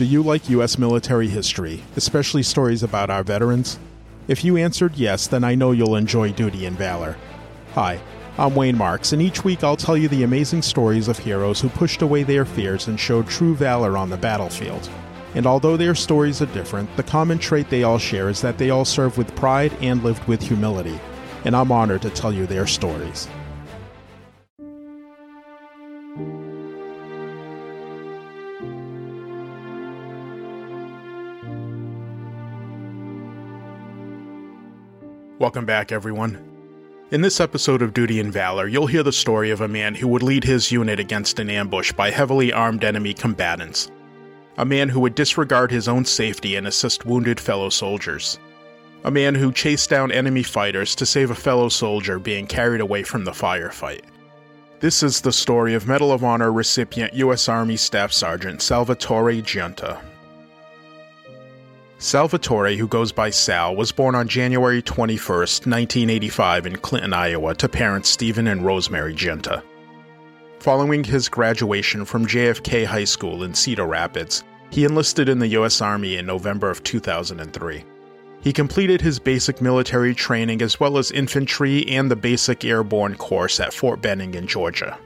Do you like U.S. military history, especially stories about our veterans? If you answered yes, then I know you'll enjoy Duty and Valor. Hi, I'm Wayne Marks, and each week I'll tell you the amazing stories of heroes who pushed away their fears and showed true valor on the battlefield. And although their stories are different, the common trait they all share is that they all served with pride and lived with humility. And I'm honored to tell you their stories. Welcome back, everyone. In this episode of Duty and Valor, you'll hear the story of a man who would lead his unit against an ambush by heavily armed enemy combatants. A man who would disregard his own safety and assist wounded fellow soldiers. A man who chased down enemy fighters to save a fellow soldier being carried away from the firefight. This is the story of Medal of Honor recipient U.S. Army Staff Sergeant Salvatore Giunta. Salvatore, who goes by Sal, was born on January 21, 1985, in Clinton, Iowa, to parents Stephen and Rosemary Giunta. Following his graduation from JFK High School in Cedar Rapids, he enlisted in the U.S. Army in November of 2003. He completed his basic military training as well as infantry and the basic airborne course at Fort Benning in Georgia.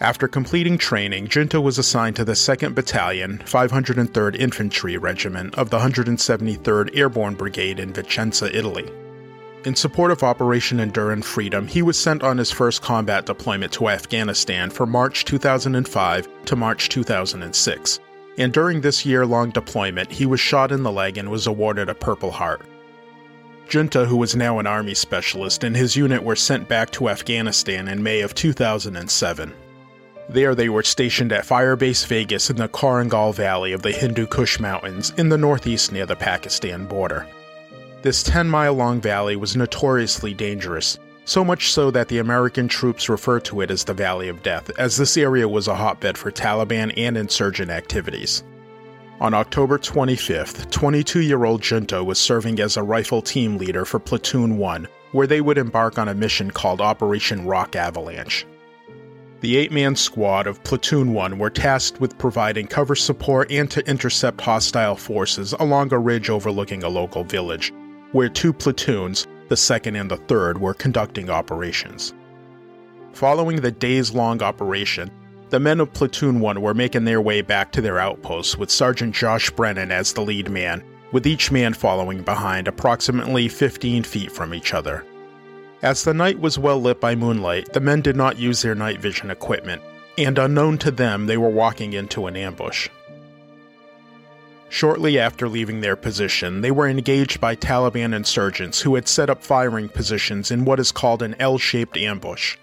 After completing training, Giunta was assigned to the 2nd Battalion, 503rd Infantry Regiment of the 173rd Airborne Brigade in Vicenza, Italy. In support of Operation Enduring Freedom, he was sent on his first combat deployment to Afghanistan from March 2005 to March 2006. And during this year long deployment, he was shot in the leg and was awarded a Purple Heart. Giunta, who was now an Army specialist, and his unit were sent back to Afghanistan in May of 2007. There, they were stationed at Firebase Vegas in the Korengal Valley of the Hindu Kush Mountains in the northeast near the Pakistan border. This 10 mile long valley was notoriously dangerous, so much so that the American troops referred to it as the Valley of Death, as this area was a hotbed for Taliban and insurgent activities. On October 25th, 22 year old Giunta was serving as a rifle team leader for Platoon 1, where they would embark on a mission called Operation Rock Avalanche. The eight man squad of Platoon 1 were tasked with providing cover support and to intercept hostile forces along a ridge overlooking a local village, where two platoons, the second and the third, were conducting operations. Following the days long operation, the men of Platoon 1 were making their way back to their outposts with Sergeant Josh Brennan as the lead man, with each man following behind approximately 15 feet from each other. As the night was well lit by moonlight, the men did not use their night vision equipment, and unknown to them, they were walking into an ambush. Shortly after leaving their position, they were engaged by Taliban insurgents who had set up firing positions in what is called an L shaped ambush.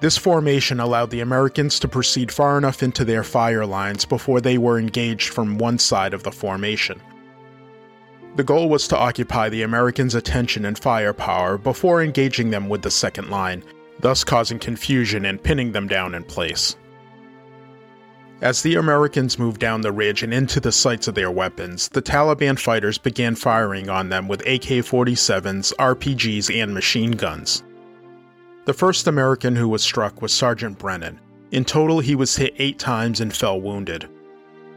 This formation allowed the Americans to proceed far enough into their fire lines before they were engaged from one side of the formation. The goal was to occupy the Americans' attention and firepower before engaging them with the second line, thus causing confusion and pinning them down in place. As the Americans moved down the ridge and into the sights of their weapons, the Taliban fighters began firing on them with AK 47s, RPGs, and machine guns. The first American who was struck was Sergeant Brennan. In total, he was hit eight times and fell wounded.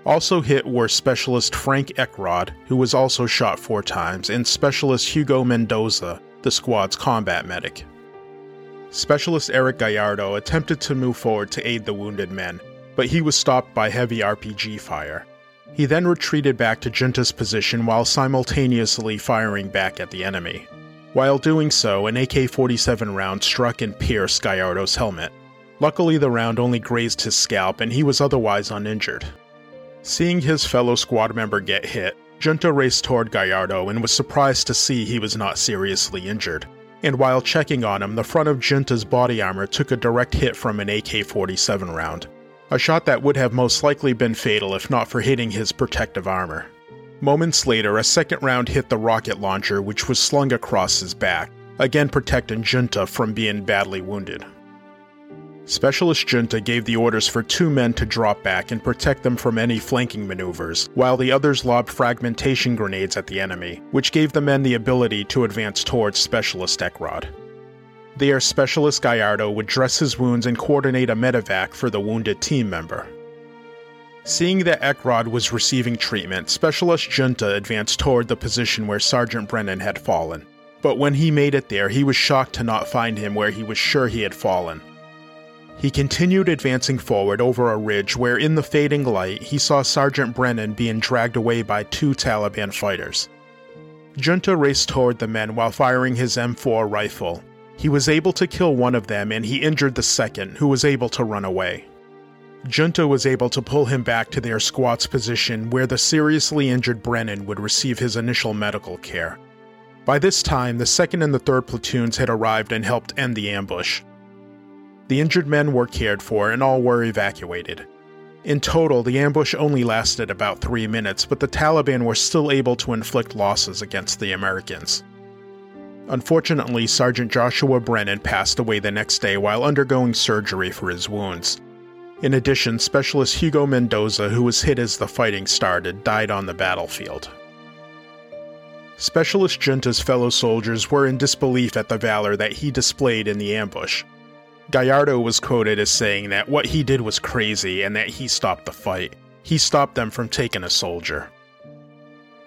Also hit were Specialist Frank Eckrod, who was also shot four times, and Specialist Hugo Mendoza, the squad's combat medic. Specialist Eric Gallardo attempted to move forward to aid the wounded men, but he was stopped by heavy RPG fire. He then retreated back to Giunta's position while simultaneously firing back at the enemy. While doing so, an AK 47 round struck and pierced Gallardo's helmet. Luckily, the round only grazed his scalp and he was otherwise uninjured. Seeing his fellow squad member get hit, Giunta raced toward Gallardo and was surprised to see he was not seriously injured. And while checking on him, the front of Giunta's body armor took a direct hit from an AK 47 round. A shot that would have most likely been fatal if not for hitting his protective armor. Moments later, a second round hit the rocket launcher, which was slung across his back, again protecting Giunta from being badly wounded. Specialist Giunta gave the orders for two men to drop back and protect them from any flanking maneuvers, while the others lobbed fragmentation grenades at the enemy, which gave the men the ability to advance towards Specialist Eckrod. There, Specialist Gallardo would dress his wounds and coordinate a medevac for the wounded team member. Seeing that Eckrod was receiving treatment, Specialist Giunta advanced toward the position where Sergeant Brennan had fallen. But when he made it there, he was shocked to not find him where he was sure he had fallen. He continued advancing forward over a ridge where, in the fading light, he saw Sergeant Brennan being dragged away by two Taliban fighters. Giunta raced toward the men while firing his M4 rifle. He was able to kill one of them and he injured the second, who was able to run away. Giunta was able to pull him back to their squat's position where the seriously injured Brennan would receive his initial medical care. By this time, the 2nd and the 3rd platoons had arrived and helped end the ambush. The injured men were cared for and all were evacuated. In total, the ambush only lasted about three minutes, but the Taliban were still able to inflict losses against the Americans. Unfortunately, Sergeant Joshua Brennan passed away the next day while undergoing surgery for his wounds. In addition, Specialist Hugo Mendoza, who was hit as the fighting started, died on the battlefield. Specialist Giunta's fellow soldiers were in disbelief at the valor that he displayed in the ambush. Gallardo was quoted as saying that what he did was crazy and that he stopped the fight. He stopped them from taking a soldier.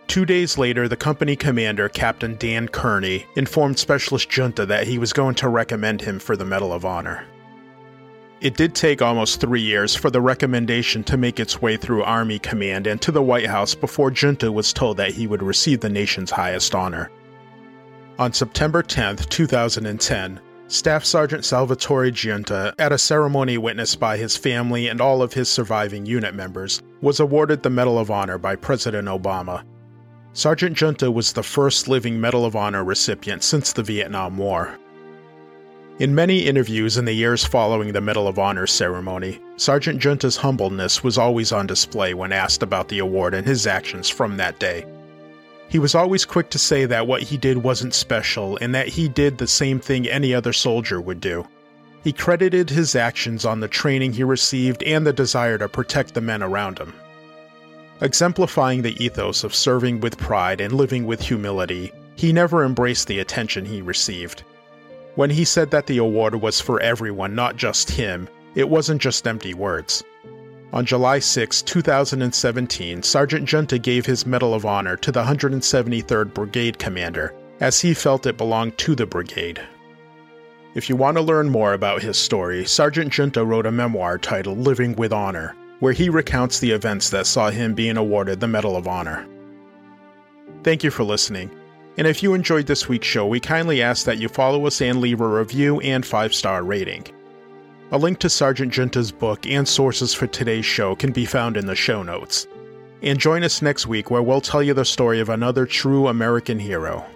Two days later, the company commander, Captain Dan Kearney, informed Specialist Giunta that he was going to recommend him for the Medal of Honor. It did take almost three years for the recommendation to make its way through Army Command and to the White House before Giunta was told that he would receive the nation's highest honor. On September 10, 2010, Staff Sergeant Salvatore Giunta, at a ceremony witnessed by his family and all of his surviving unit members, was awarded the Medal of Honor by President Obama. Sergeant Giunta was the first living Medal of Honor recipient since the Vietnam War. In many interviews in the years following the Medal of Honor ceremony, Sergeant Giunta's humbleness was always on display when asked about the award and his actions from that day. He was always quick to say that what he did wasn't special and that he did the same thing any other soldier would do. He credited his actions on the training he received and the desire to protect the men around him. Exemplifying the ethos of serving with pride and living with humility, he never embraced the attention he received. When he said that the award was for everyone, not just him, it wasn't just empty words. On July 6, 2017, Sergeant Giunta gave his Medal of Honor to the 173rd Brigade Commander, as he felt it belonged to the brigade. If you want to learn more about his story, Sergeant Giunta wrote a memoir titled Living with Honor, where he recounts the events that saw him being awarded the Medal of Honor. Thank you for listening. And if you enjoyed this week's show, we kindly ask that you follow us and leave a review and 5 star rating. A link to Sergeant Giunta's book and sources for today's show can be found in the show notes. And join us next week where we'll tell you the story of another true American hero.